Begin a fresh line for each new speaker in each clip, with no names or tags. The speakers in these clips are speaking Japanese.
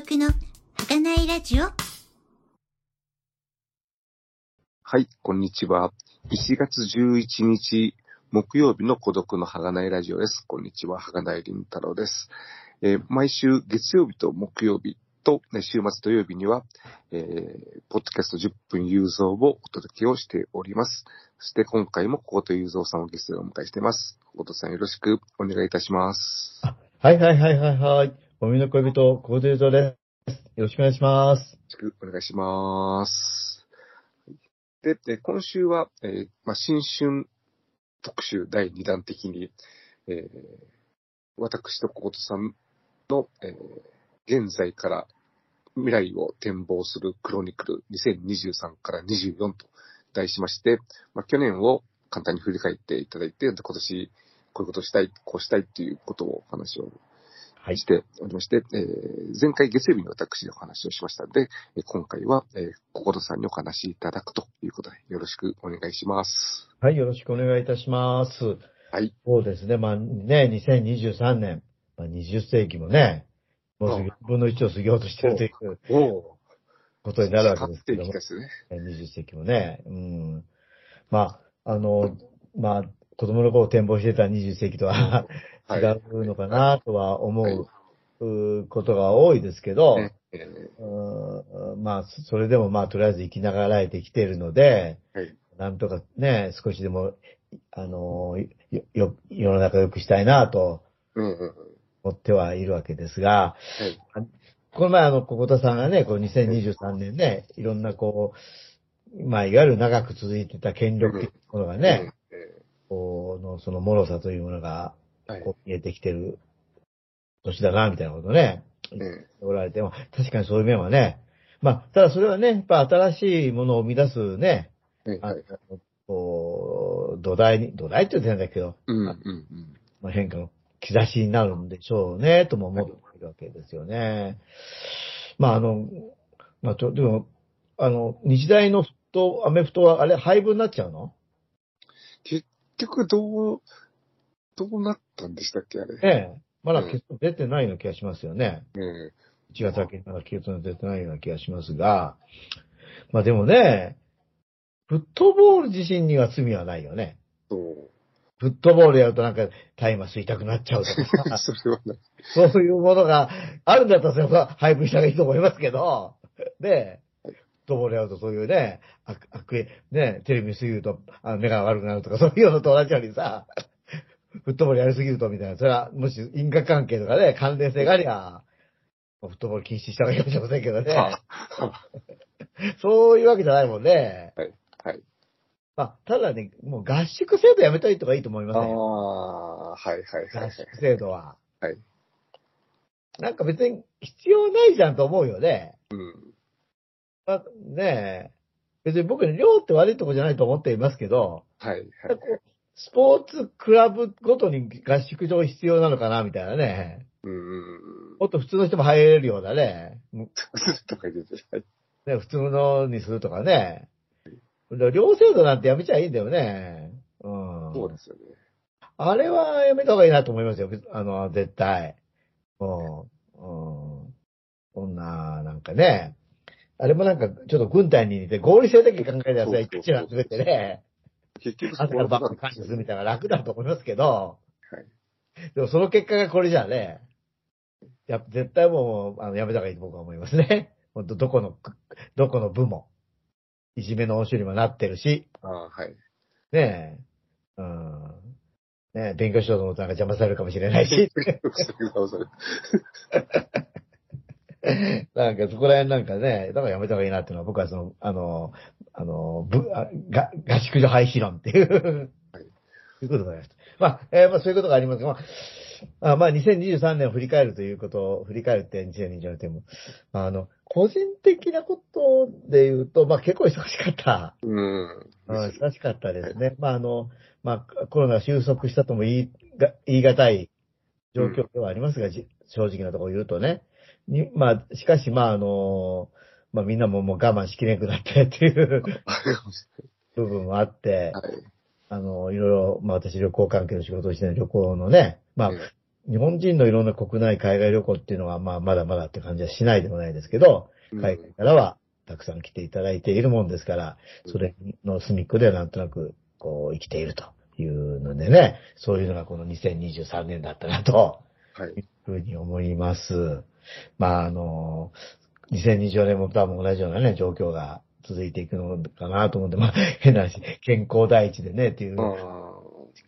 孤独の儚いラジオ
はい、こんにちは。1月11日木曜日の孤独の儚いラジオです。こんにちは、儚い林太郎です。えー毎週月曜日と木曜日と、ね、週末土曜日には、えーポッドキャスト10分有造をお届けをしております。そして今回も小言有造さんをゲストでお迎えしています。小言さんよろしくお願いいたします。
はいはいはいはいはい。おみの恋人、コーディネートです。よろしくお願いします。
よろしくお願いします。で、で今週は、えーまあ、新春特集第2弾的に、えー私と小言さんの、えー現在から未来を展望するクロニクル2023から24と題しまして、まあ、去年を簡単に振り返っていただいて、今年こういうことしたい、こうしたいということをお話をしておりまして、えー前回月曜日に私お話をしましたので、えー今回は、えー、小言さんにお話しいただくということで、よろしくお願いします。
はい、よろしくお願いいたします。
はい。
そうですね、まあね、2023年、まあ、20世紀もね、もうすぐ4分の1を過ぎようとしてるという。ことになるわけですけども
ね。
20世紀もね、うん。まあ、あの、まあ、子供の頃展望してた20世紀とは違
は
うのかなとは思ううことが多いですけど、んまあ、それでもまあ、とりあえず生きながらえてきているので、
はい
なんとかね、少しでも、あの、よ、よ、世の中良くしたいなと。思ってはいるわけですが、
はい。
この前あの、小田さんがね、こう2023年ね、いろんなこう、まあ、いわゆる長く続いてた権力的なものがね、こうの、その脆さというものが。こう見えてきてる年だな、みたいなことね、
ええ
おられても、確かにそういう面はね、まあ、ただそれはね、やっぱ新しいものを生み出すね、こう、土台に、土台って言ってんだけど、
うんうんうん。
まあ、変化の兆しになるんでしょうね、とも思っているわけですよね。まあ、あの、まあ、と、でも、あの、日大のフット、アメフトは、あれ、廃部になっちゃうの？
結局どう、どうなったんでしたっけ、あれ？
ええ。まだ
うん
結論出てないような気がしますよね。
ええ
1月明けにまだ結論出てないような気がしますが、まあでもね、フットボール自身には罪はないよね。
そう。
フットボールやるとなんか、タイマー吸いたくなっちゃうとかさ
それはない。
そういうものがあるんだったらそれは配分した方がいいと思いますけど、で、フットボールやるとそういうね、悪悪影ね、テレビ見すぎるとあ目が悪くなるとかそういうのと同じようにさ、フットボールやりすぎるとみたいな、それはもし因果関係とかね、関連性がありゃ、フットボール禁止した方がいいかもしれませんけどね。
は
そういうわけじゃないもんね。
はい。はい。
まあ、ただね、もう合宿制度やめたいとかいいと思いま
ああ
すね。
はいはいはいはい。
合宿制度は。
はい。
なんか別に必要ないじゃんと思うよね。
うん。
まあ、ねえ。別に僕に寮って悪いとこじゃないと思っていますけど、
はいはい。
スポーツクラブごとに合宿場必要なのかなみたいなね。
うん。
もっと普通の人も入れるようなね。
とか言って。
ね普通のにするとかね。寮制度なんてやめちゃいいんだよね。うん。
そうですよね。
あれはやめた方がいいなと思いますよ。あの、絶対。うん。うん。こんな、なんかね。あれもなんか、ちょっと軍隊に似て合理性だけ考えたやつが一致な集めてね。
結局
朝から晩まで
感
管理するみたいな楽だと思いますけど、
はい。
でもその結果がこれじゃね、やっぱ絶対もう、あの、やめた方がいいと僕は思いますね。本当どこの、どこの部も、いじめの応酬にもなってるし、
ああ、はい。
ねえ、うん。ねえ、勉強しようと思ったらなんか邪魔されるかもしれないし、
それ
なんかそこら辺なんかね、だからやめた方がいいなっていうのは僕はその、あの、あの、ぶあが合宿所廃止論っていう、
はい
いうことがありました。まあ、えーまあそういうことがありますが、まあ、あまあ2023年を振り返るということを、振り返るって2024年も、あの、個人的なことで言うと、まあ結構忙しかった。
うん。
うん、忙しかったですね。まあ、あの、まあ、コロナが収束したとも言いが、言い難い状況ではありますが、じ正直なところ言うとね。に、まあ、しかし、まあ、あの、まあ、みんなももう我慢しきれなくなってっていう 部分もあって、
はい。
あの、いろいろ、まあ、私旅行関係の仕事をして旅行のね、まあ
うん、
日本人のいろんな国内海外旅行っていうのは、まあ、まだまだって感じはしないでもないですけど、
うん
海外からはたくさん来ていただいているもんですから、それの隅っこではなんとなく、こう、生きているというのでね、そういうのがこの2023年だったなと、
はい。
いうふうに思います。まあ、あの、2024年も多分同じようなね、状況が続いていくのかなと思って、まあ、変な話、健康第一でね、っていう
あ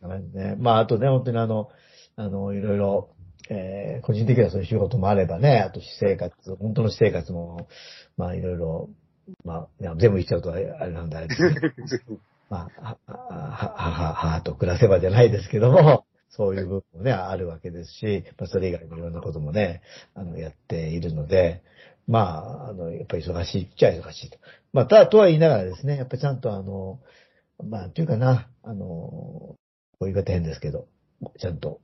感じね。まあ、あとね、本当にあの、あの、いろいろ、えー個人的にはそういう仕事もあればね、あと私生活、本当の私生活も、まあ、いろいろ、まあ、全部言っちゃうとあれなんだ、あれですね。まあ、は、は、は、母と暮らせばじゃないですけども、そういう部分もね、あるわけですし、まあ、それ以外にいろんなこともね、あの、やっているので、まあ、あの、やっぱり忙しいっちゃ忙しいと。まあ、ただ、とは言いながらですね、やっぱりちゃんとあの、まあ、というかな、あの、こういう方変ですけど、ちゃんと、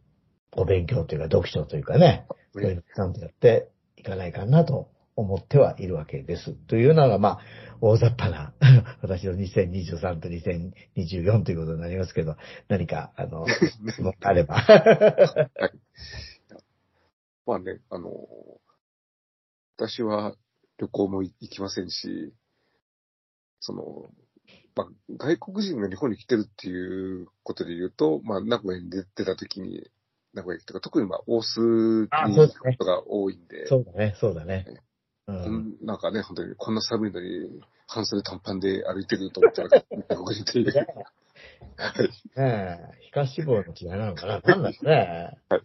お勉強というか、読書というかね、そういうのちゃんとやっていかないかなと思ってはいるわけです。というのが、まあ、大雑把な、私の2023と2024ということになりますけど、何か、あの、質問があれば。
まあね、あの、私は旅行も行きませんし、その、まあ、外国人が日本に来てるっていうことで言うと、まあ、名古屋に出てた時に、名古屋とか、特にまあ、大須に行くことが多いんで、
そうだね、そうだね。う
こ
ん。
んなんかね、本当にこんな寒いのに、半袖短パンで歩いてると思ったら、外国人っていう。はい。
ねえ、皮下脂肪の違いなのかな？なんだろう？ね。
はい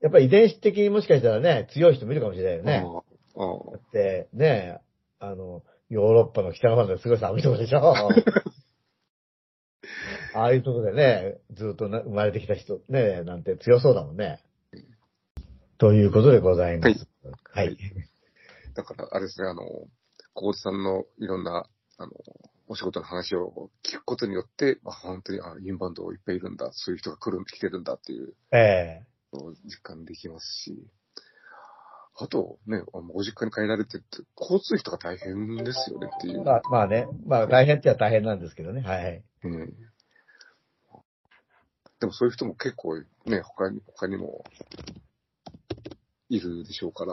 やっぱり遺伝子的にもしかしたらね、強い人もいるかもしれないよね。
ああ
だって、ねえ、あの、ヨーロッパの北の方ですごい寒いとこでしょ？ああいうとこでね、ずっとな生まれてきた人、ねえ、なんて強そうだもんね。ということでございます。はい。
はいだから、あれですね、あの、小津さんのいろんな、あの、お仕事の話を聞くことによって、あ本当に、あ、インバウンドいっぱいいるんだ、そういう人が来る、来てるんだっていう
ええ
のを実感できますし、あとね、ご実家に帰られてって、交通費とか大変ですよねっていう。
まあ、まあね、まあ大変っちゃ大変なんですけどね。はい。
うん。でもそういう人も結構ね、他に、他にもいるでしょうから、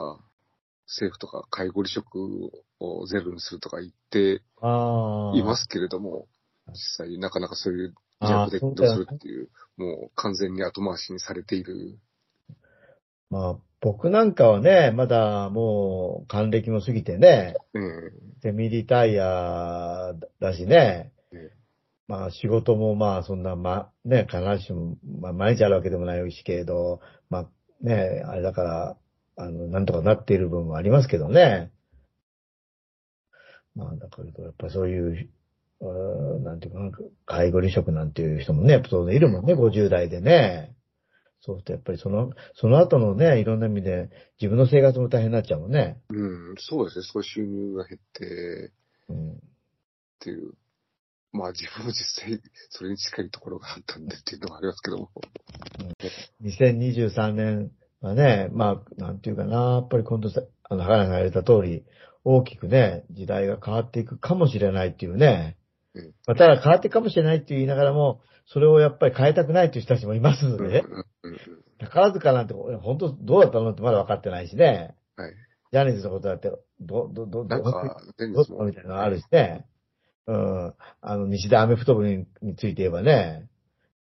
政府とか介護離職をゼロにするとか言って。いますけれども、実際なかなかそういう弱でどうするっていう、もう完全に後回しにされている。
まあ、僕なんかはね、まだもう還暦も過ぎてね、
うん。
セミリタイヤだしね
ええ、
まあ仕事もまあそんな、まあね、必ずしも、まあ毎日あるわけでもないしけれど、まあね、あれだから、あの、なんとかなっている部分もありますけどね。まあだからやっぱりそういう、なんていうかな、介護離職なんていう人もね、当然いるもんね、50代でね。そうするとやっぱりその、その後のね、いろんな意味で自分の生活も大変になっちゃうもんね。
うん、そうですね。そういう収入が減って
うん。
っていう。まあ自分も実際それに近いところがあったんでっていうのがありますけども。
2023年はね、まあ、なんていうかな、やっぱり今度さ、あの、原が言われた通り、大きくね、時代が変わっていくかもしれないっていうね。
うん
まあ、ただ変わっていくかもしれないって言いながらも、それをやっぱり変えたくないっていう人たちもいますので、
うんうんうん
宝塚なんて、本当どうだったのってまだ分かってないしね。
はい。
ジャニーズのことだって、ど、ど、ど、ど、ど
日も
うみたいなのあるしね。うん。あの、西田アメフト部にについて言えばね、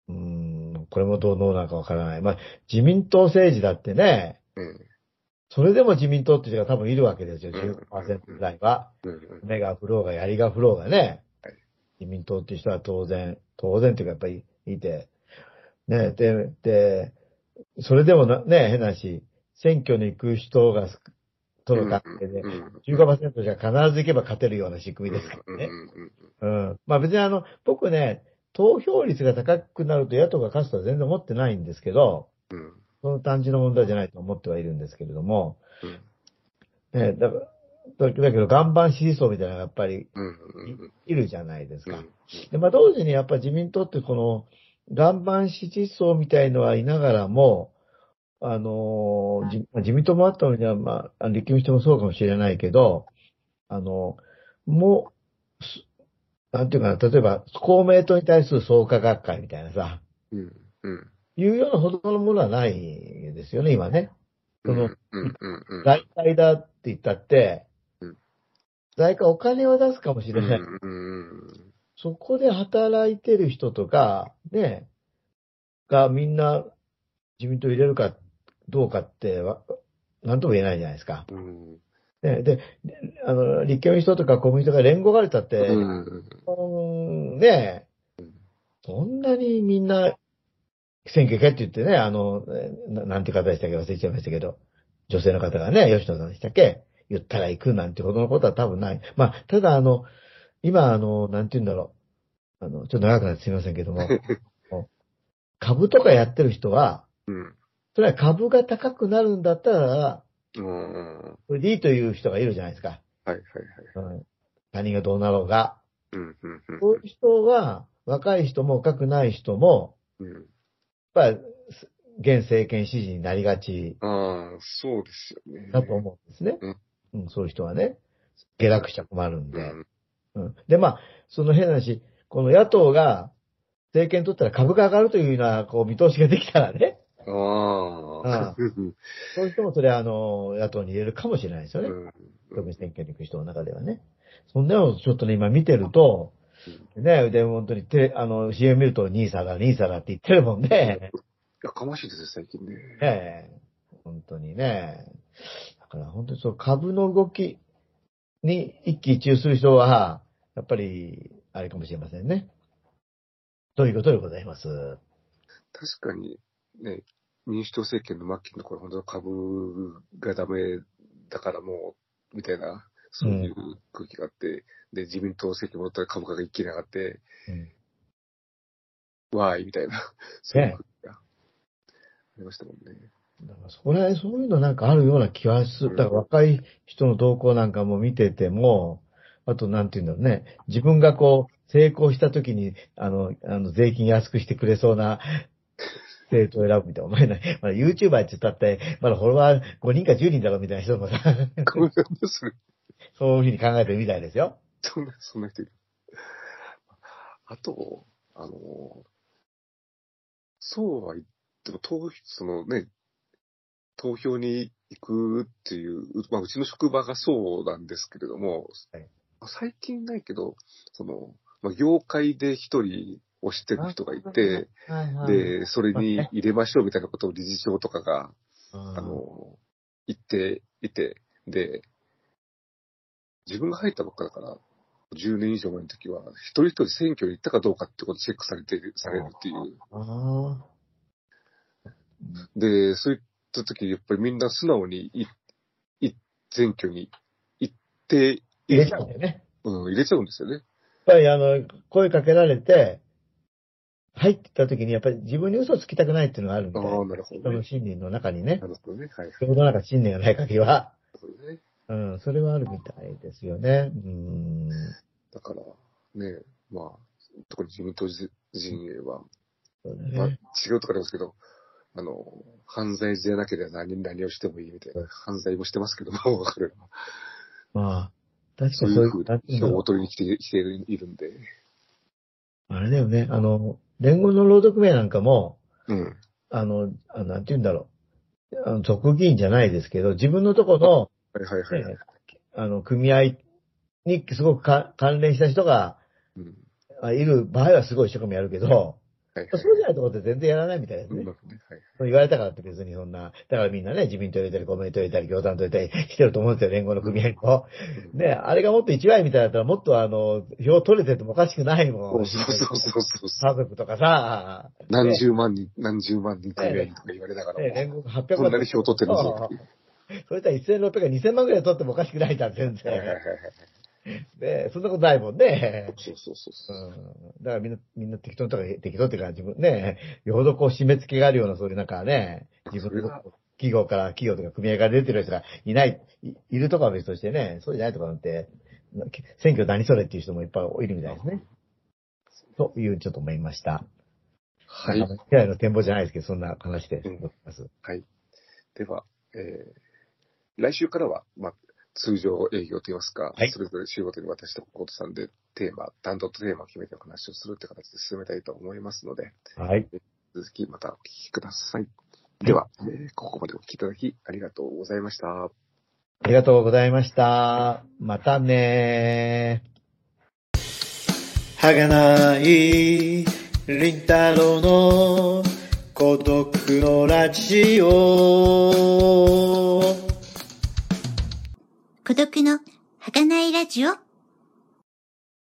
うん、これもどうどうなのかわからない。まあ、自民党政治だってね、
うん
それでも自民党っていう人が多分いるわけですよ、
うん
15%ぐらいは。目が振ろうが槍が振ろうがね
はい。
自民党っていう人は当然、当然っていうかやっぱりいて。ね、で、で、それでもなね、変な話、選挙に行く人がす、との関係で
う、ん
15%じゃ必ず行けば勝てるような仕組みですからね。
うん。
まあ別にあの、僕ね、投票率が高くなると野党が勝つとは全然思ってないんですけど、
うん。
その単純な問題じゃないと思ってはいるんですけれども、
うん。
ね、だから、だだけど岩盤支持層みたいなのがやっぱり
うん。うん
いるじゃないですか。
うん。
で、まあ同時にやっぱ自民党ってこの岩盤支持層みたいのはいながらも、あのー、自自民党もあったのには、まあ、立憲民主党もそうかもしれないけど、あの、もう、すなんていうかな、例えば公明党に対する創価学会みたいなさ、
うんうん
いうようなほどのものはないですよね、今ね。その、
うん、うん、うん。
在会だって言ったって
うん、
在会お金は出すかもしれない。
うん、うん。
そこで働いてる人とか、ね、がみんな自民党入れるかどうかってわ、なんとも言えないじゃないですか。
うん。
ね、で、あの、立憲民主党とか公民党が連合がれたって、
うん。
うんねそんなにみんな、選挙行けって言ってね、あの、ななんて方でしたっけ忘れちゃいましたけど、女性の方がね、吉野さんでしたっけ言ったら行くなんてほどのことは多分ない。まあ、ただあの、今あの、なんて言うんだろう。あの、ちょっと長くなってすみませんけども、株とかやってる人は、
うん。
それは株が高くなるんだったら、
うん。
それでいいという人がいるじゃないですか。
はい、はい、はい。
うん、他人がどうなろうが。
うん、うん、うん。
そういう人は、若い人も若くない人も、
うん。
やっぱり、現政権支持になりがち
ああ、そうですよね。
だと思うんですね。
うん
うん、そういう人はね。下落しちゃ困るんで。
うん。
うん。で、まあ、その変な話、この野党が政権取ったら株が上がるというような、こう、見通しができたらね。
ああ。うん。
そういう人もそれは、あの、野党に入れるかもしれないですよね。
うん
特に選挙に行く人の中ではね。そんなのをちょっとね、今見てると、ね、で、本当にて、あの、CM 見ると、ニーサだ、ニーサだって言ってるもんね。
やかましいですね、最近ね。
ええ本当にね。だから本当にそう株の動きに一喜一憂する人は、やっぱり、あれかもしれませんね。ということでございます？
確かに、ね、民主党政権の末期の頃、本当株がダメだからもう、みたいな、そういう空気があって、で、自民党政権戻ったら株価が一気に上がって、
うん
わーい、みたいな、そういう空気がありましたもんね。
だからそれ、そういうのなんかあるような気はする。だから若い人の動向なんかも見てても、あとなんていうんだろうね、自分がこう、成功した時に、あの、あの、税金安くしてくれそうな政党を選ぶみたいな。お前な、まだ YouTuber って言ったって、まだフォロワー5人か10人だろみたいな人もさ、
そ
ういうふうに考えてるみたいですよ。
そんな、そんな人いる。あと、あの、そうは言っても、投そのね、投票に行くっていう、まあ、うちの職場がそうなんですけれども、
はい
最近ないけど、その、まあ、業界で一人推してる人がいて、で、それに入れましょうみたいなことを理事長とかが、
あ
あの、言っていて、で、自分が入ったばっかだから、10年以上前の時は、一人一人選挙に行ったかどうかってことをチェックされてる、されるっていう。
あ
で、そういった時、やっぱりみんな素直にい、い、選挙に行って、
入れちゃうんだよね。
うん、入れちゃうんですよね。
やっぱりあの、声かけられて、入ってた時にやっぱり自分に嘘つきたくないっていうのがあるみたい
ああ、なるほ
人
どね。
の信念の中にね
な。るほどね。はい。
ちょうどなんか信念がない限りは、
そうね。
うん、それはあるみたいですよね。うん。
だから、ね、まあ、特に自民党陣営は、
そうだ
まあ、
ね。
違うとかありますけど、あの、犯罪じゃなければ何、何をしてもいいみたいな、犯罪もしてますけども、彼らは。
まあ、確か
そう
にそういう
ふう
なんていうんだろう
に票を取りに来て、来ているんで。
あれだよね。あの、連合の労働組合なんかも、
うん。
あの、あなんて言うんだろう。あの、属議員じゃないですけど、自分のとこの、
はいはいはい。
ねあの、組合にすごくか関連した人が
うん。
あいる場合はすごい一生懸命やるけど、
はいはい。
そうじゃないところって全然やらないみたいですね。
うんねはい。
そう言われたからって別にそんな、だからみんなね、自民党入れたり、公明党入れたり、共産党入れたりしてると思うんですよ、連合の組合も。ね、あれがもっと一枚みたいだったら、もっとあの、票取れててもおかしくないも。
そうんそうそうそうそう。
家族とかさ、
何十万人、何十万人組合員とか言われなが
ね、
らも、
連合800
こんなに票取ってるんですよ。
それとは1600、2000万ぐらい取ってもおかしくないじゃん、全然。
はいはいはいはい。
ね、そんなことないもんね。
そうそうそう
う
そう。
ん。だからみんな、みんな適当とか、適当っていうか自分ね、よほどこう締め付けがあるような、そういうなんかね、自分の企業から、企業とか組合から出てる人がいない、いいるとかは別としてね、そうじゃないとかなんて、な選挙何それっていう人もいっぱいいるみたいですね。という、ちょっと思いました。
はい。
未来の展望じゃないですけど、そんな話でございます。
はい。では、えー、来週からは、まあ、通常営業といいますか、
はい
それぞれ週ごとに私とコートさんでテーマ、単独テーマを決めてお話をするって形で進めたいと思いますので、
はい。
続きまたお聞きください。では、えーここまでお聞きいただきありがとうございました。
ありがとうございました。またね
はがない、りんたろの孤独のラジオ。
孤独の儚いラジオ。